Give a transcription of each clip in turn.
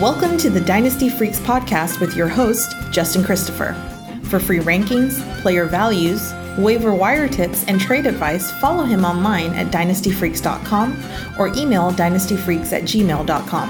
Welcome to the Dynasty Freaks podcast with your host, Justin Christopher. For free rankings, player values, waiver wire tips, and trade advice, follow him online at dynastyfreaks.com or email dynastyfreaks at gmail.com.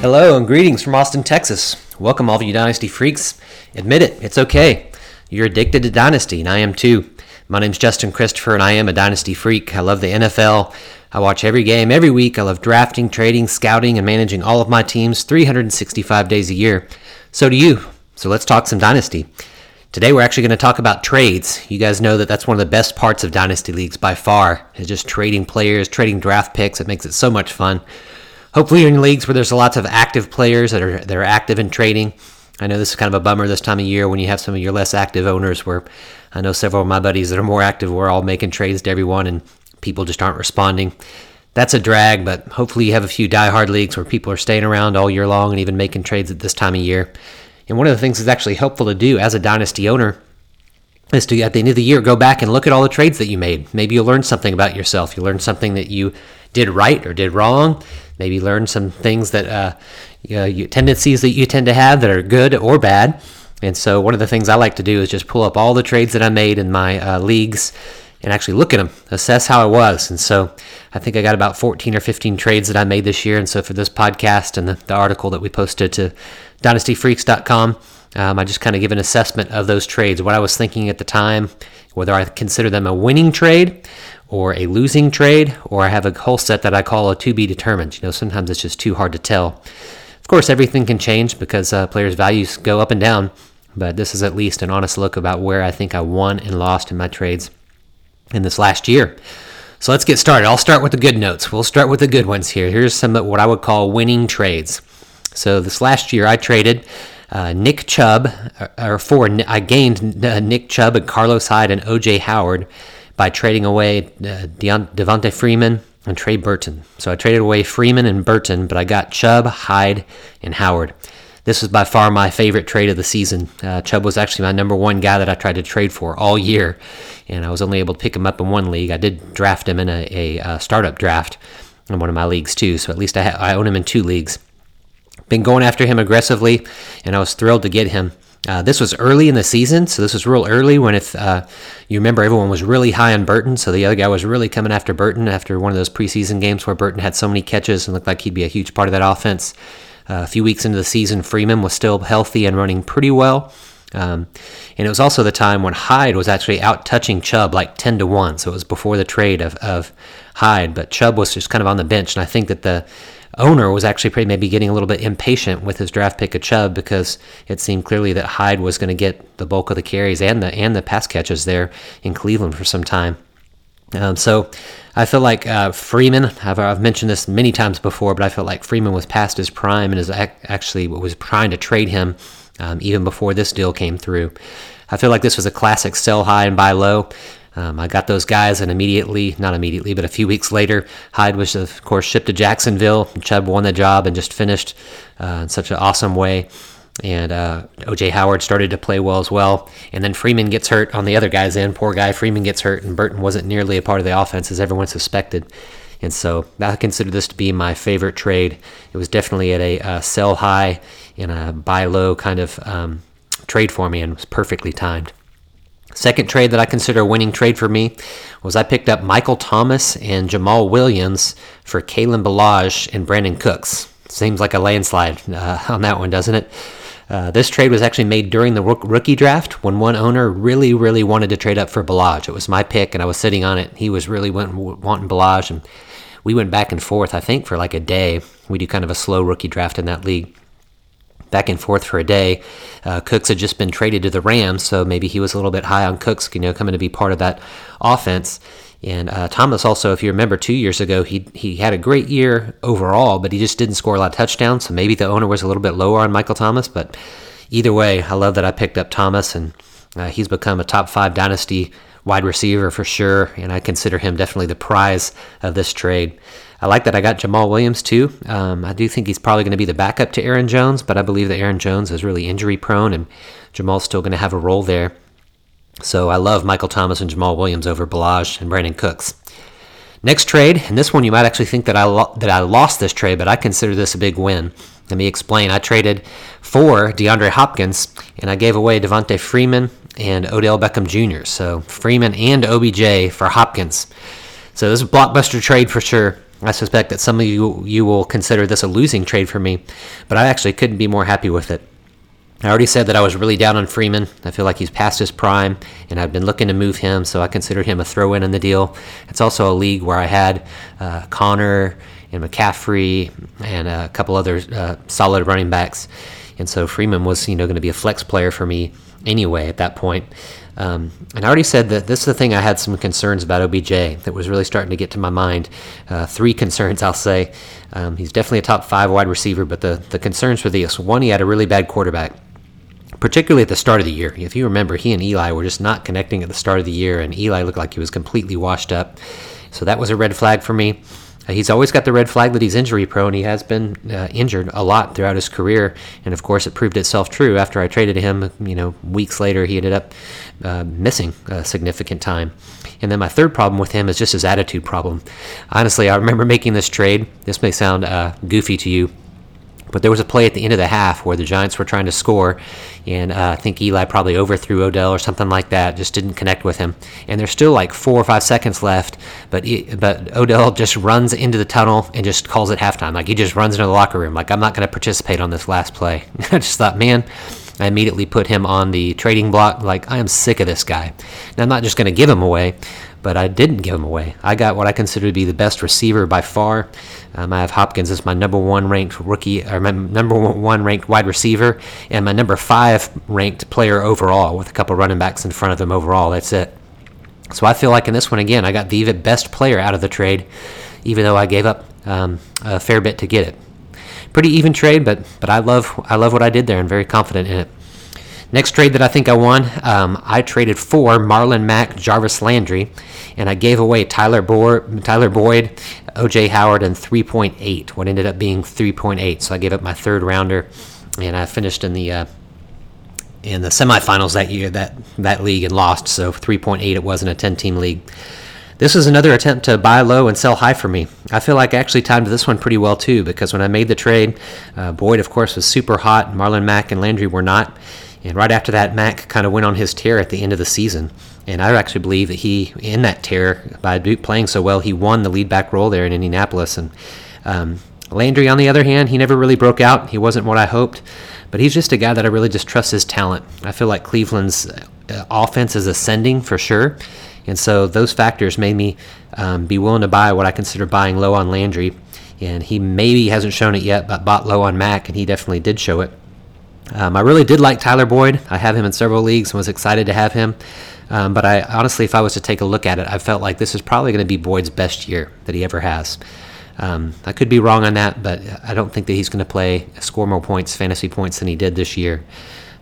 Hello and greetings from Austin, Texas. Welcome, all of you Dynasty Freaks. Admit it, it's okay. You're addicted to Dynasty, and I am too. My name's Justin Christopher, and I am a Dynasty Freak. I love the NFL. I watch every game every week. I love drafting, trading, scouting, and managing all of my teams 365 days a year. So do you. So let's talk some Dynasty. Today we're actually going to talk about trades. You guys know that that's one of the best parts of Dynasty Leagues by far, It's just trading players, trading draft picks. It makes it so much fun. Hopefully you're in leagues where there's lots of active players that are that are active in trading. I know this is kind of a bummer this time of year when you have some of your less active owners where I know several of my buddies that are more active we're all making trades to everyone and people just aren't responding. That's a drag, but hopefully you have a few die-hard leagues where people are staying around all year long and even making trades at this time of year. And one of the things that's actually helpful to do as a dynasty owner is to, at the end of the year, go back and look at all the trades that you made. Maybe you'll learn something about yourself. You learn something that you did right or did wrong. Maybe learn some things that uh, you, tendencies that you tend to have that are good or bad. And so, one of the things I like to do is just pull up all the trades that I made in my uh, leagues and actually look at them, assess how I was. And so I think I got about 14 or 15 trades that I made this year. And so for this podcast and the, the article that we posted to dynastyfreaks.com, um, I just kind of give an assessment of those trades, what I was thinking at the time, whether I consider them a winning trade or a losing trade, or I have a whole set that I call a to be determined. You know, sometimes it's just too hard to tell. Of course, everything can change because uh, players' values go up and down, but this is at least an honest look about where I think I won and lost in my trades in this last year. So let's get started. I'll start with the good notes. We'll start with the good ones here. Here's some of what I would call winning trades. So this last year, I traded uh, Nick Chubb, uh, or for I gained uh, Nick Chubb and Carlos Hyde and OJ Howard by trading away uh, Devonta Freeman and Trey Burton. So I traded away Freeman and Burton, but I got Chubb, Hyde, and Howard. This was by far my favorite trade of the season. Uh, Chubb was actually my number one guy that I tried to trade for all year, and I was only able to pick him up in one league. I did draft him in a, a, a startup draft in one of my leagues too, so at least I, ha- I own him in two leagues. Been going after him aggressively, and I was thrilled to get him. Uh, this was early in the season, so this was real early when if uh, you remember everyone was really high on Burton, so the other guy was really coming after Burton after one of those preseason games where Burton had so many catches and looked like he'd be a huge part of that offense. Uh, a few weeks into the season, Freeman was still healthy and running pretty well. Um, and it was also the time when Hyde was actually out touching Chubb like 10 to 1. So it was before the trade of, of Hyde, but Chubb was just kind of on the bench. And I think that the owner was actually maybe getting a little bit impatient with his draft pick of Chubb because it seemed clearly that Hyde was going to get the bulk of the carries and the and the pass catches there in Cleveland for some time. Um, so I feel like uh, Freeman, I've, I've, mentioned this many times before, but I felt like Freeman was past his prime and is ac- actually was trying to trade him um, even before this deal came through. I feel like this was a classic sell high and buy low. Um, I got those guys, and immediately, not immediately, but a few weeks later, Hyde was, of course, shipped to Jacksonville. Chubb won the job and just finished uh, in such an awesome way and uh, OJ Howard started to play well as well. And then Freeman gets hurt on the other guy's end. Poor guy, Freeman gets hurt, and Burton wasn't nearly a part of the offense as everyone suspected. And so I consider this to be my favorite trade. It was definitely at a uh, sell high and a buy low kind of um, trade for me and was perfectly timed. Second trade that I consider a winning trade for me was I picked up Michael Thomas and Jamaal Williams for Kalen Ballage and Brandin Cooks. Seems like a landslide uh, on that one, doesn't it? Uh, this trade was actually made during the rookie draft when one owner really, really wanted to trade up for Ballage. It was my pick, and I was sitting on it. He was really wanting, wanting Ballage, and we went back and forth, I think, for like a day. We do kind of a slow rookie draft in that league. Back and forth for a day. Uh, Cooks had just been traded to the Rams, so maybe he was a little bit high on Cooks, you know, coming to be part of that offense. And uh, Thomas also, if you remember, two years ago, he he had a great year overall, but he just didn't score a lot of touchdowns. So maybe the owner was a little bit lower on Michael Thomas. But either way, I love that I picked up Thomas, and uh, he's become a top five dynasty wide receiver for sure. And I consider him definitely the prize of this trade. I like that I got Jamaal Williams too. Um, I do think he's probably going to be the backup to Aaron Jones, but I believe that Aaron Jones is really injury prone, and Jamaal's still going to have a role there. So I love Michael Thomas and Jamaal Williams over Ballage and Brandin Cooks. Next trade, and this one you might actually think that I lo- that I lost this trade, but I consider this a big win. Let me explain. I traded for DeAndre Hopkins, and I gave away Devonta Freeman and Odell Beckham Jr. So Freeman and OBJ for Hopkins. So this is a blockbuster trade for sure. I suspect that some of you you will consider this a losing trade for me, but I actually couldn't be more happy with it. I already said that I was really down on Freeman. I feel like he's past his prime, and I've been looking to move him, so I considered him a throw in in the deal. It's also a league where I had uh, Conner and McCaffrey and a couple other uh, solid running backs, and so Freeman was you know going to be a flex player for me anyway at that point. Um, and I already said that this is the thing I had some concerns about OBJ that was really starting to get to my mind. Uh, three concerns, I'll say. Um, he's definitely a top five wide receiver, but the, the concerns were these. One, he had a really bad quarterback particularly at the start of the year. If you remember, he and Eli were just not connecting at the start of the year, and Eli looked like he was completely washed up. So that was a red flag for me. Uh, he's always got the red flag that he's injury prone. He has been uh, injured a lot throughout his career, and of course, it proved itself true after I traded him. You know, weeks later, he ended up uh, missing a significant time. And then my third problem with him is just his attitude problem. Honestly, I remember making this trade. This may sound uh, goofy to you but there was a play at the end of the half where the Giants were trying to score, and uh, I think Eli probably overthrew Odell or something like that. Just didn't connect with him. And there's still like four or five seconds left, but he, but Odell just runs into the tunnel and just calls it halftime. Like he just runs into the locker room. Like I'm not going to participate on this last play. I just thought, man. I immediately put him on the trading block. Like, I am sick of this guy. Now, I'm not just going to give him away, but I didn't give him away. I got what I consider to be the best receiver by far. Um, I have Hopkins as my number one ranked rookie, or my number one ranked wide receiver, and my number five ranked player overall, with a couple running backs in front of him overall. That's it. So I feel like in this one again, I got the best player out of the trade, even though I gave up um, a fair bit to get it. Pretty even trade, but but I love I love what I did there and very confident in it. Next trade that I think I won, um, I traded for Marlon Mack, Jarvis Landry, and I gave away Tyler, Bo- Tyler Boyd, OJ Howard, and 3.8. What ended up being 3.8. So I gave up my third rounder, and I finished in the uh, in the semifinals that year that that league and lost. So 3.8. It wasn't a 10 team league. This was another attempt to buy low and sell high for me. I feel like I actually timed this one pretty well too because when I made the trade, uh, Boyd, of course, was super hot. Marlon Mack and Landry were not. And right after that, Mack kind of went on his tear at the end of the season. And I actually believe that he, in that tear, by playing so well, he won the lead back role there in Indianapolis. And um, Landry, on the other hand, he never really broke out. He wasn't what I hoped. But he's just a guy that I really just trust his talent. I feel like Cleveland's uh, offense is ascending for sure. And so those factors made me um, be willing to buy what I consider buying low on Landry. And he maybe hasn't shown it yet, but bought low on Mack, and he definitely did show it. Um, I really did like Tyler Boyd. I have him in several leagues and was excited to have him. Um, but I honestly, if I was to take a look at it, I felt like this is probably going to be Boyd's best year that he ever has. Um, I could be wrong on that, but I don't think that he's going to play score more points, fantasy points, than he did this year.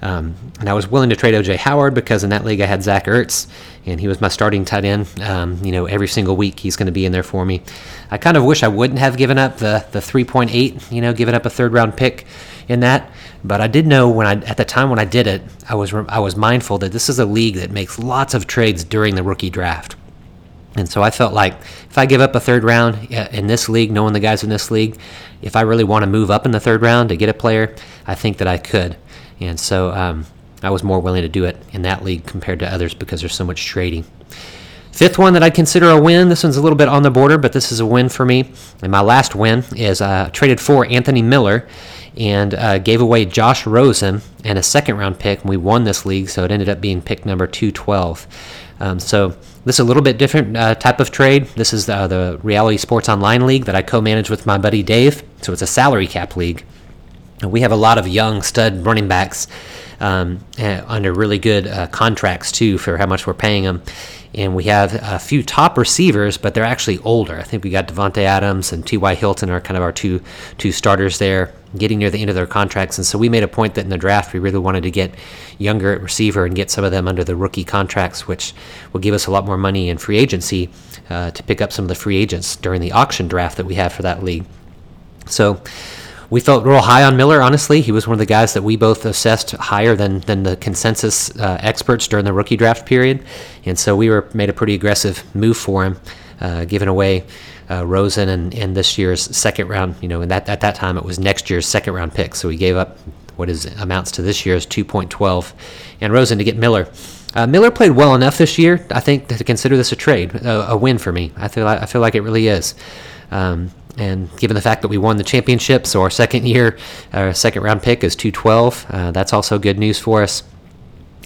Um, and I was willing to trade OJ Howard because in that league I had Zach Ertz, and he was my starting tight end. Um, you know, every single week he's going to be in there for me. I kind of wish I wouldn't have given up the the 3.8. You know, given up a third round pick in that. But I did know when I at the time when I did it, I was I was mindful that this is a league that makes lots of trades during the rookie draft. And so I felt like if I give up a third round in this league, knowing the guys in this league, if I really want to move up in the third round to get a player, I think that I could. And so um, I was more willing to do it in that league compared to others because there's so much trading. Fifth one that I'd consider a win. This one's a little bit on the border, but this is a win for me. And my last win is uh, traded for Anthony Miller and uh, gave away Josh Rosen and a second round pick. And we won this league, so it ended up being pick number 212. Um, so this is a little bit different uh, type of trade. This is the, the Reality Sports Online League that I co-manage with my buddy Dave. So it's a salary cap league. And we have a lot of young stud running backs um, uh, under really good uh, contracts too for how much we're paying them and we have a few top receivers, but they're actually older. I think we got Davante Adams and T.Y. Hilton are kind of our two two starters there, getting near the end of their contracts. And so we made a point that in the draft we really wanted to get younger at receiver and get some of them under the rookie contracts, which will give us a lot more money in free agency uh, to pick up some of the free agents during the auction draft that we have for that league. So we felt real high on Miller. Honestly, he was one of the guys that we both assessed higher than than the consensus uh, experts during the rookie draft period, and so we were made a pretty aggressive move for him. uh, giving away uh, Rosen and, and this year's second round. You know, and that at that time it was next year's second round pick. So we gave up what is amounts to this year's 2.12, and Rosen to get Miller. Uh, Miller played well enough this year, I think, to consider this a trade, a, a win for me. I feel I feel like it really is. Um, and given the fact that we won the championship, so our second year, our second round pick is 212, uh, that's also good news for us.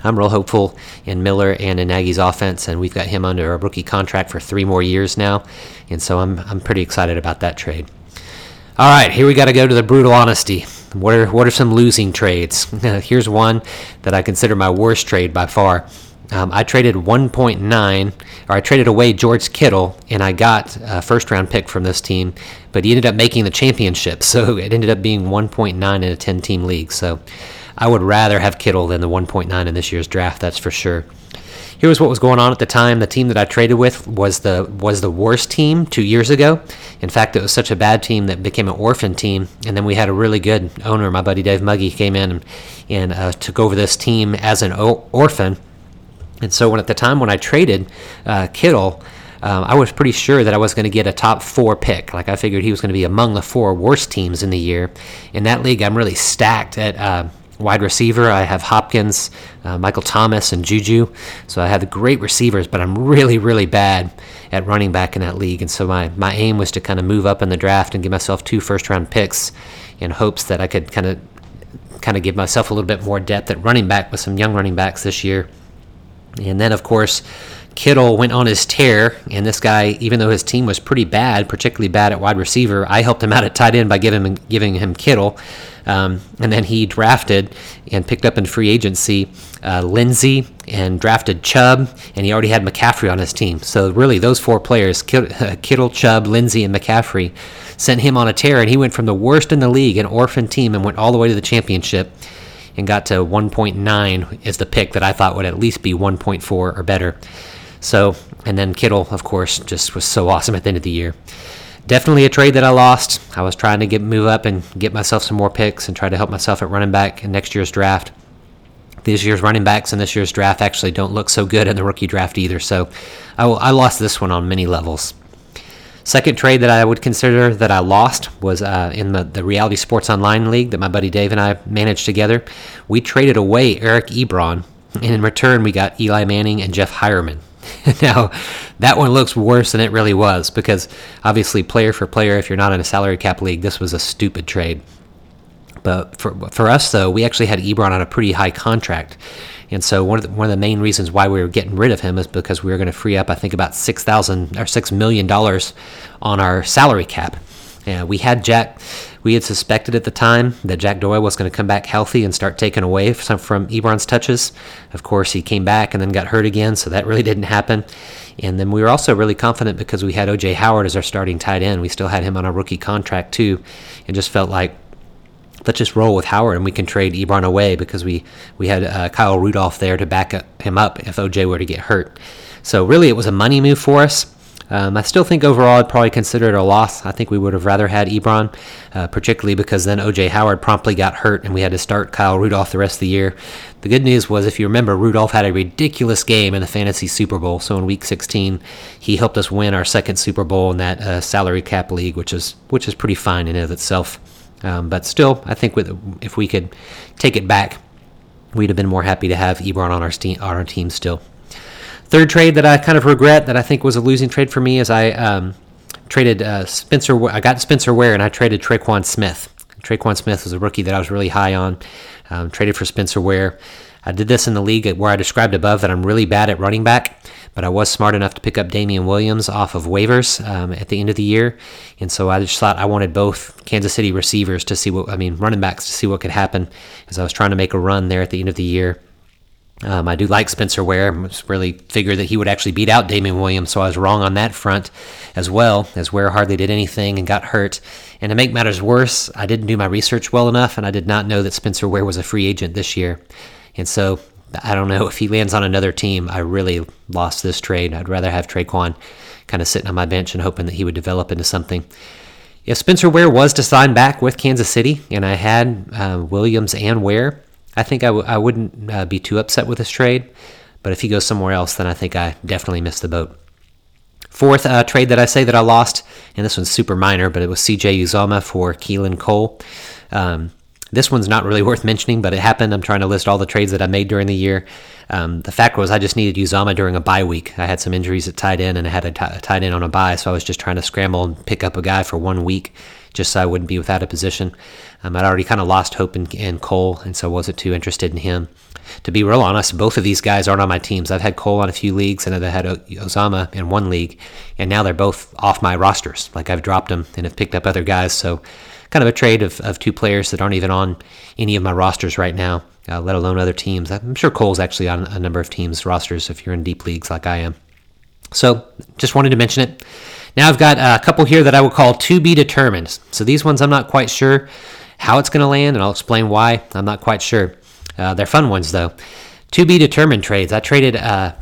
I'm real hopeful in Miller and in Nagy's offense, and we've got him under a rookie contract for three more years now, and so I'm I'm pretty excited about that trade. All right, here we got to go to the brutal honesty. What are what are some losing trades? Here's one that I consider my worst trade by far. Um, I traded 1.9, or I traded away George Kittle, and I got a first round pick from this team, but he ended up making the championship, so it ended up being 1.9 in a 10 team league. So I would rather have Kittle than the 1.9 in this year's draft, that's for sure. Here was what was going on at the time. The team that I traded with was the was the worst team two years ago. In fact, it was such a bad team that became an orphan team. And then we had a really good owner, my buddy Dave Muggy, came in and, and uh, took over this team as an orphan. And so when at the time when I traded uh, Kittle, um, I was pretty sure that I was going to get a top four pick. Like I figured he was going to be among the four worst teams in the year. In that league, I'm really stacked at uh, wide receiver. I have Hopkins, uh, Michael Thomas, and Juju. So I have great receivers, but I'm really, really bad at running back in that league. And so my, my aim was to kind of move up in the draft and give myself two first round picks in hopes that I could kind of kind of give myself a little bit more depth at running back with some young running backs this year. And then, of course, Kittle went on his tear, and this guy, even though his team was pretty bad, particularly bad at wide receiver, I helped him out at tight end by giving him, giving him Kittle. Um, and then he drafted and picked up in free agency uh, Lindsay and drafted Chubb, and he already had McCaffrey on his team. So really, those four players, Kittle, Chubb, Lindsay, and McCaffrey, sent him on a tear, and he went from the worst in the league, an orphan team, and went all the way to the championship and got to 1.9 is the pick that I thought would at least be 1.4 or better. So, and then Kittle, of course, just was so awesome at the end of the year. Definitely a trade that I lost. I was trying to get move up and get myself some more picks and try to help myself at running back in next year's draft. This year's running backs and this year's draft actually don't look so good in the rookie draft either. So I, I lost this one on many levels. Second trade that I would consider that I lost was uh, in the, the Reality Sports Online League that my buddy Dave and I managed together. We traded away Eric Ebron, and in return, we got Eli Manning and Jeff Heuerman. now, that one looks worse than it really was because obviously, player for player, if you're not in a salary cap league, this was a stupid trade. But for, for us, though, we actually had Ebron on a pretty high contract. And so one of the, one of the main reasons why we were getting rid of him is because we were going to free up, I think, about six thousand or six million dollars on our salary cap. And we had Jack. We had suspected at the time that Jack Doyle was going to come back healthy and start taking away some from Ebron's touches. Of course, he came back and then got hurt again, so that really didn't happen. And then we were also really confident because we had OJ Howard as our starting tight end. We still had him on a rookie contract too, and just felt like let's just roll with Howard and we can trade Ebron away because we we had uh, Kyle Rudolph there to back him up if OJ were to get hurt. So really, it was a money move for us. Um, I still think overall I'd probably consider it a loss. I think we would have rather had Ebron, uh, particularly because then OJ Howard promptly got hurt and we had to start Kyle Rudolph the rest of the year. The good news was, if you remember, Rudolph had a ridiculous game in the fantasy Super Bowl. So in Week 16, he helped us win our second Super Bowl in that uh, salary cap league, which is which is pretty fine in and of itself. Um, but still, I think with if we could take it back, we'd have been more happy to have Ebron on our, on our team still. Third trade that I kind of regret that I think was a losing trade for me is I um, traded uh, Spencer. I got Spencer Ware and I traded Tre'Quan Smith. Tre'Quan Smith was a rookie that I was really high on. Um, traded for Spencer Ware. I did this in the league where I described above that I'm really bad at running back, but I was smart enough to pick up Damien Williams off of waivers um, at the end of the year, and so I just thought I wanted both Kansas City receivers to see what I mean running backs to see what could happen, as I was trying to make a run there at the end of the year. Um, I do like Spencer Ware. I really figured that he would actually beat out Damien Williams, so I was wrong on that front as well, as Ware hardly did anything and got hurt. And to make matters worse, I didn't do my research well enough, and I did not know that Spencer Ware was a free agent this year. And so I don't know if he lands on another team. I really lost this trade. I'd rather have Tre'Quan kind of sitting on my bench and hoping that he would develop into something. If Spencer Ware was to sign back with Kansas City, and I had uh, Williams and Ware, I think I w- I wouldn't uh, be too upset with this trade. But if he goes somewhere else, then I think I definitely missed the boat. Fourth uh, trade that I say that I lost, and this one's super minor, but it was CJ Uzomah for Keelan Cole. Um, this one's not really worth mentioning, but it happened. I'm trying to list all the trades that I made during the year. Um, the fact was, I just needed Uzomah during a bye week. I had some injuries at tight end, and I had a, t- a tight end on a bye, so I was just trying to scramble and pick up a guy for one week just so I wouldn't be without a position. Um, I'd already kind of lost hope in, in Cole, and so wasn't too interested in him. To be real honest, both of these guys aren't on my teams. I've had Cole on a few leagues, and I've had Uzomah in one league, and now they're both off my rosters. Like I've dropped them and have picked up other guys, so kind of a trade of, of two players that aren't even on any of my rosters right now, uh, let alone other teams. I'm sure Cole's actually on a number of teams' rosters if you're in deep leagues like I am. So just wanted to mention it. Now I've got a couple here that I will call to be determined. So these ones I'm not quite sure how it's going to land, and I'll explain why. I'm not quite sure. Uh, they're fun ones though. To be determined trades. I traded uh,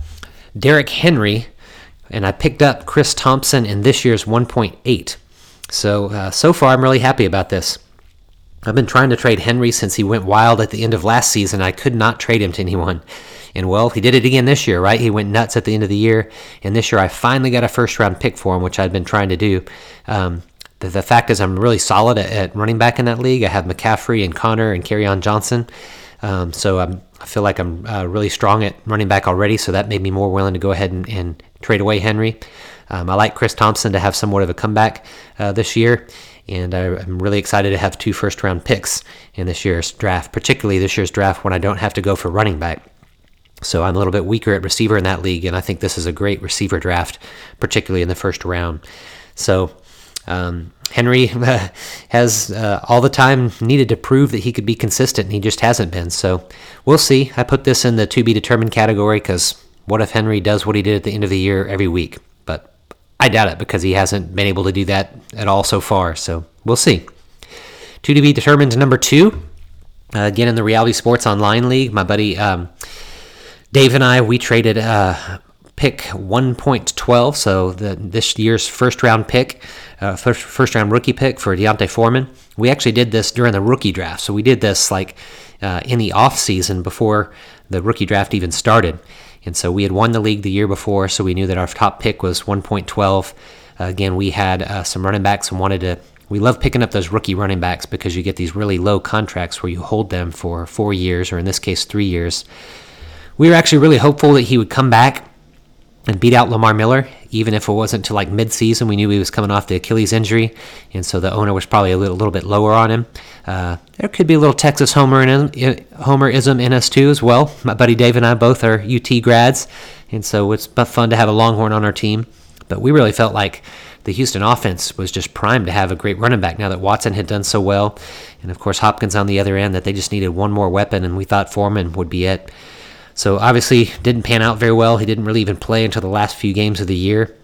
Derrick Henry, and I picked up Chris Thompson in this year's 1.8. So, uh, so far, I'm really happy about this. I've been trying to trade Henry since he went wild at the end of last season. I could not trade him to anyone. And well, he did it again this year, right? He went nuts at the end of the year. And this year, I finally got a first round pick for him, which I'd been trying to do. Um, the, the, fact is, I'm really solid at, at, running back in that league. I have McCaffrey and Conner and Kerryon Johnson. Um, so I'm, I feel like I'm uh, really strong at running back already. So that made me more willing to go ahead and, and trade away Henry. Um, I like Chris Thompson to have somewhat of a comeback uh, this year, and I, am really excited to have two first round picks in this year's draft, particularly this year's draft when I don't have to go for running back. So I'm a little bit weaker at receiver in that league, and I think this is a great receiver draft, particularly in the first round. So um, Henry has uh, all the time needed to prove that he could be consistent, and he just hasn't been. So we'll see. I put this in the to be determined category because what if Henry does what he did at the end of the year every week? I doubt it because he hasn't been able to do that at all so far. So we'll see. Two to be determined number two. Uh, again, in the Reality Sports Online League, my buddy um, Dave and I, we traded uh, pick 1.12, so the, this year's first round pick, uh, first, first round rookie pick for D'Onta Foreman. We actually did this during the rookie draft. So we did this like uh, in the off season before the rookie draft even started. And so we had won the league the year before, so we knew that our top pick was 1.12. Uh, again, we had uh, some running backs and wanted to. We love picking up those rookie running backs because you get these really low contracts where you hold them for four years, or in this case, three years. We were actually really hopeful that he would come back and beat out Lamar Miller, even if it wasn't to like mid-season. We knew he was coming off the Achilles injury, and so the owner was probably a little, little bit lower on him. Uh, there could be a little Texas Homer in, Homerism in us too as well. My buddy Dave and I both are UT grads, and so it's fun to have a Longhorn on our team. But we really felt like the Houston offense was just primed to have a great running back now that Watson had done so well, and of course Hopkins on the other end. That they just needed one more weapon, and we thought Foreman would be it. So obviously didn't pan out very well. He didn't really even play until the last few games of the year.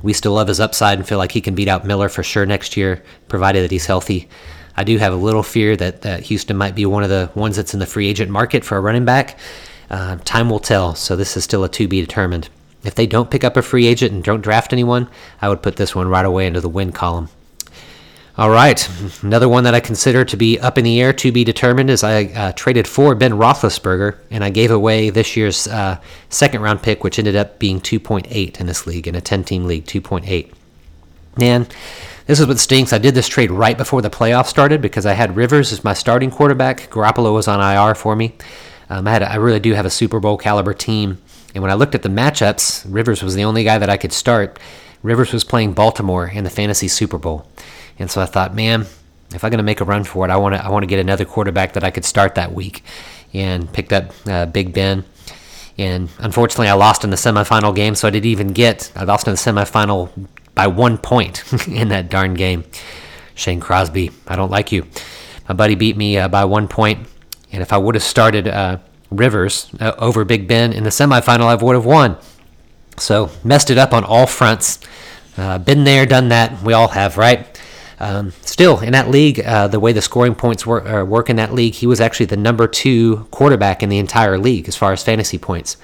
We still love his upside and feel like he can beat out Miller for sure next year, provided that he's healthy. I do have a little fear that, that Houston might be one of the ones that's in the free agent market for a running back. Uh, time will tell, so this is still a to be determined. If they don't pick up a free agent and don't draft anyone, I would put this one right away into the win column. All right, another one that I consider to be up in the air to be determined is I uh, traded for Ben Roethlisberger, and I gave away this year's uh, second round pick, which ended up being 2.8 in this league, in a 10 team league, 2.8. And this is what stinks. I did this trade right before the playoffs started because I had Rivers as my starting quarterback. Garoppolo was on IR for me. Um, I, had a, I really do have a Super Bowl caliber team, and when I looked at the matchups, Rivers was the only guy that I could start. Rivers was playing Baltimore in the fantasy Super Bowl. And so I thought, man, if I'm going to make a run for it, I want to I want to get another quarterback that I could start that week, and picked up uh, Big Ben. And unfortunately, I lost in the semifinal game, so I didn't even get. I lost in the semifinal by one point in that darn game. Shane Crosby, I don't like you. My buddy beat me uh, by one point, and if I would have started uh, Rivers uh, over Big Ben in the semifinal, I would have won. So messed it up on all fronts. Uh, been there, done that. We all have, right? Um, still, in that league, uh, the way the scoring points work, uh, work in that league, he was actually the number two quarterback in the entire league as far as fantasy points.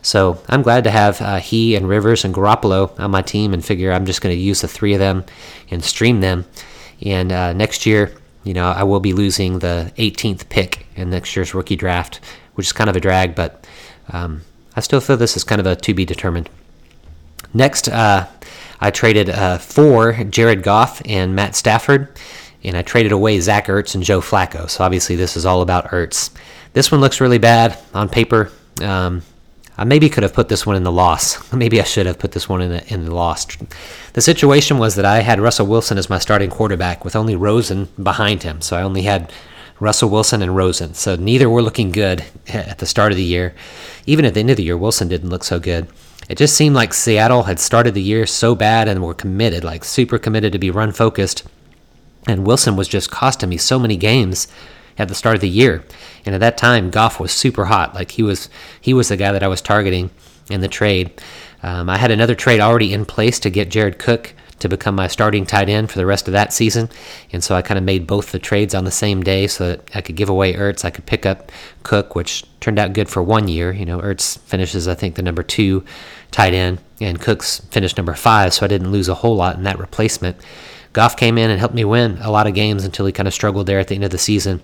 So I'm glad to have uh, he and Rivers and Garoppolo on my team and figure I'm just going to use the three of them and stream them. And uh, next year, you know, I will be losing the 18th pick in next year's rookie draft, which is kind of a drag, but um, I still feel this is kind of a to be determined. Next, uh, I traded uh, for Jared Goff and Matt Stafford, and I traded away Zach Ertz and Joe Flacco. So obviously, this is all about Ertz. This one looks really bad on paper. Um, I maybe could have put this one in the loss. Maybe I should have put this one in the in the loss. The situation was that I had Russell Wilson as my starting quarterback with only Rosen behind him. So I only had Russell Wilson and Rosen. So neither were looking good at the start of the year. Even at the end of the year, Wilson didn't look so good. It just seemed like Seattle had started the year so bad and were committed, like super committed to be run focused. And Wilson was just costing me so many games at the start of the year. And at that time, Goff was super hot. Like he was, he was the guy that I was targeting in the trade. Um, I had another trade already in place to get Jared Cook to become my starting tight end for the rest of that season. And so I kind of made both the trades on the same day so that I could give away Ertz. I could pick up Cook, which turned out good for one year. You know, Ertz finishes, I think, the number two tight end, and Cook's finished number five, so I didn't lose a whole lot in that replacement. Goff came in and helped me win a lot of games until he kind of struggled there at the end of the season.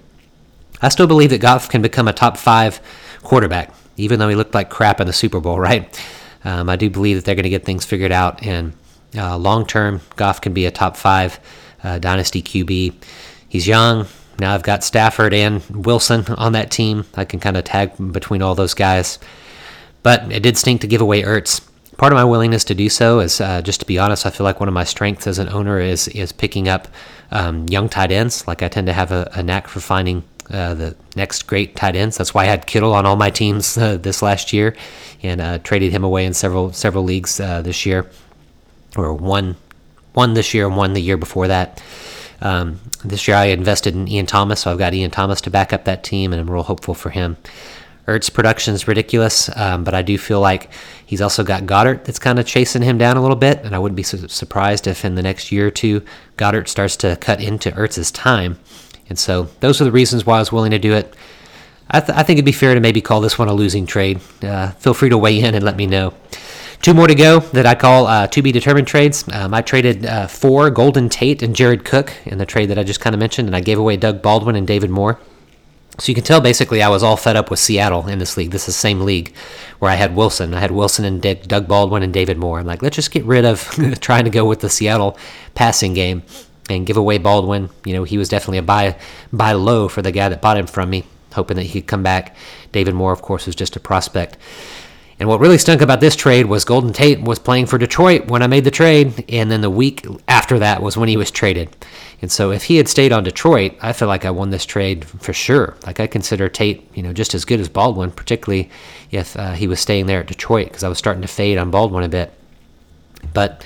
I still believe that Goff can become a top five quarterback, even though he looked like crap in the Super Bowl, right? Um, I do believe that they're going to get things figured out, and uh, long term, Goff can be a top five uh, dynasty QB. He's young. Now I've got Stafford and Wilson on that team. I can kind of tag between all those guys. But it did stink to give away Ertz. Part of my willingness to do so is uh, just to be honest. I feel like one of my strengths as an owner is is picking up um, young tight ends. Like I tend to have a, a knack for finding uh, the next great tight ends. That's why I had Kittle on all my teams uh, this last year, and uh, traded him away in several several leagues uh, this year, or one one this year and one the year before that. Um, this year I invested in Ian Thomas, so I've got Ian Thomas to back up that team, and I'm real hopeful for him. Ertz production is ridiculous, um, but I do feel like he's also got Goedert that's kind of chasing him down a little bit, and I wouldn't be su- surprised if in the next year or two Goedert starts to cut into Ertz's time. And so those are the reasons why I was willing to do it. I, th- I think it'd be fair to maybe call this one a losing trade. Uh, feel free to weigh in and let me know. Two more to go that I call uh, to be determined trades. Um, I traded uh, Golden Tate and Jared Cook in the trade that I just kind of mentioned, and I gave away Doug Baldwin and David Moore. So you can tell basically I was all fed up with Seattle in this league. This is the same league where I had Wilson. I had Wilson and D- Doug Baldwin and David Moore. I'm like, let's just get rid of trying to go with the Seattle passing game and give away Baldwin. You know, he was definitely a buy buy low for the guy that bought him from me, hoping that he could come back. David Moore, of course, was just a prospect. And what really stunk about this trade was Golden Tate was playing for Detroit when I made the trade, and then the week after that was when he was traded. And so if he had stayed on Detroit, I feel like I won this trade for sure. Like I consider Tate, you know, just as good as Baldwin, particularly if uh, he was staying there at Detroit, because I was starting to fade on Baldwin a bit. But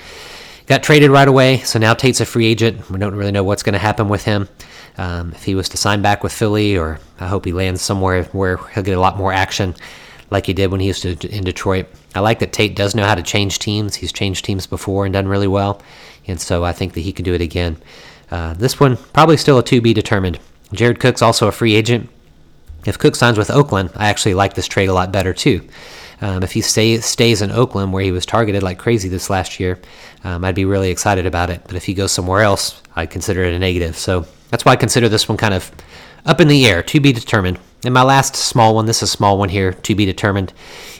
got traded right away, so now Tate's a free agent. We don't really know what's going to happen with him. Um, if he was to sign back with Philly, or I hope he lands somewhere where he'll get a lot more action like he did when he was in Detroit. I like that Tate does know how to change teams. He's changed teams before and done really well, and so I think that he can do it again. Uh, this one probably still a to be determined. Jared Cook's also a free agent. If Cook signs with Oakland, I actually like this trade a lot better too. Um, if he stay, stays in Oakland, where he was targeted like crazy this last year, um, I'd be really excited about it. But if he goes somewhere else, I'd consider it a negative. So that's why I consider this one kind of up in the air, to be determined. And my last small one, this is a small one here, to be determined,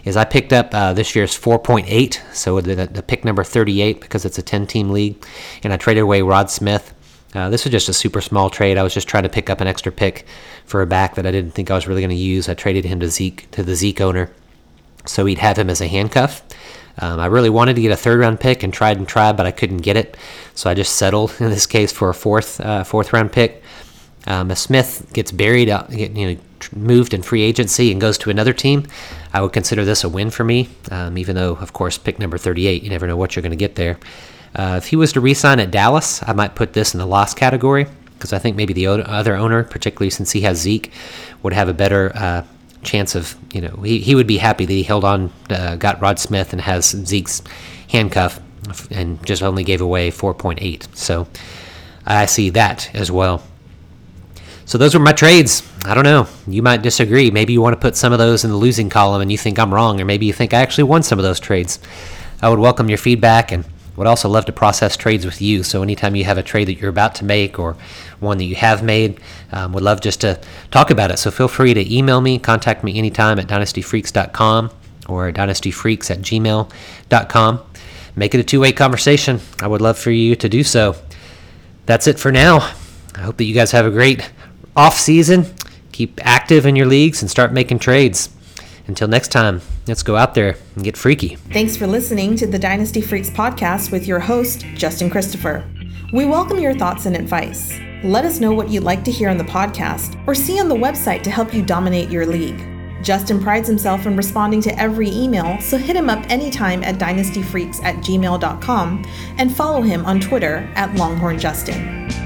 is I picked up uh, this year's 4.8, so the, the, pick number 38 because it's a 10 team league, and I traded away Rod Smith. Uh, this was just a super small trade. I was just trying to pick up an extra pick for a back that I didn't think I was really going to use. I traded him to Zeke to the Zeke owner, so he'd have him as a handcuff. Um, I really wanted to get a third round pick and tried and tried, but I couldn't get it, so I just settled in this case for a fourth uh, fourth round pick. Um, if Smith gets buried, you know, moved in free agency and goes to another team, I would consider this a win for me. Um, even though, of course, pick number 38, you never know what you're going to get there. Uh, if he was to re-sign at Dallas, I might put this in the loss category because I think maybe the other owner, particularly since he has Zeke, would have a better uh, chance of, you know, he, he would be happy that he held on, uh, got Rod Smith, and has Zeke's handcuff and just only gave away 4.8. So I see that as well. So those were my trades. I don't know. You might disagree. Maybe you want to put some of those in the losing column and you think I'm wrong, or maybe you think I actually won some of those trades. I would welcome your feedback and would also love to process trades with you. So anytime you have a trade that you're about to make or one that you have made, um, would love just to talk about it. So feel free to email me, contact me anytime at dynastyfreaks.com or dynastyfreaks at gmail.com. make it a two way conversation. I would love for you to do so. That's it for now. I hope that you guys have a great off season. Keep active in your leagues and start making trades. Until next time, let's go out there and get freaky. Thanks for listening to the Dynasty Freaks podcast with your host, Justin Christopher. We welcome your thoughts and advice. Let us know what you'd like to hear on the podcast or see on the website to help you dominate your league. Justin prides himself in responding to every email, so hit him up anytime at dynastyfreaks at gmail.com and follow him on Twitter at LonghornJustin.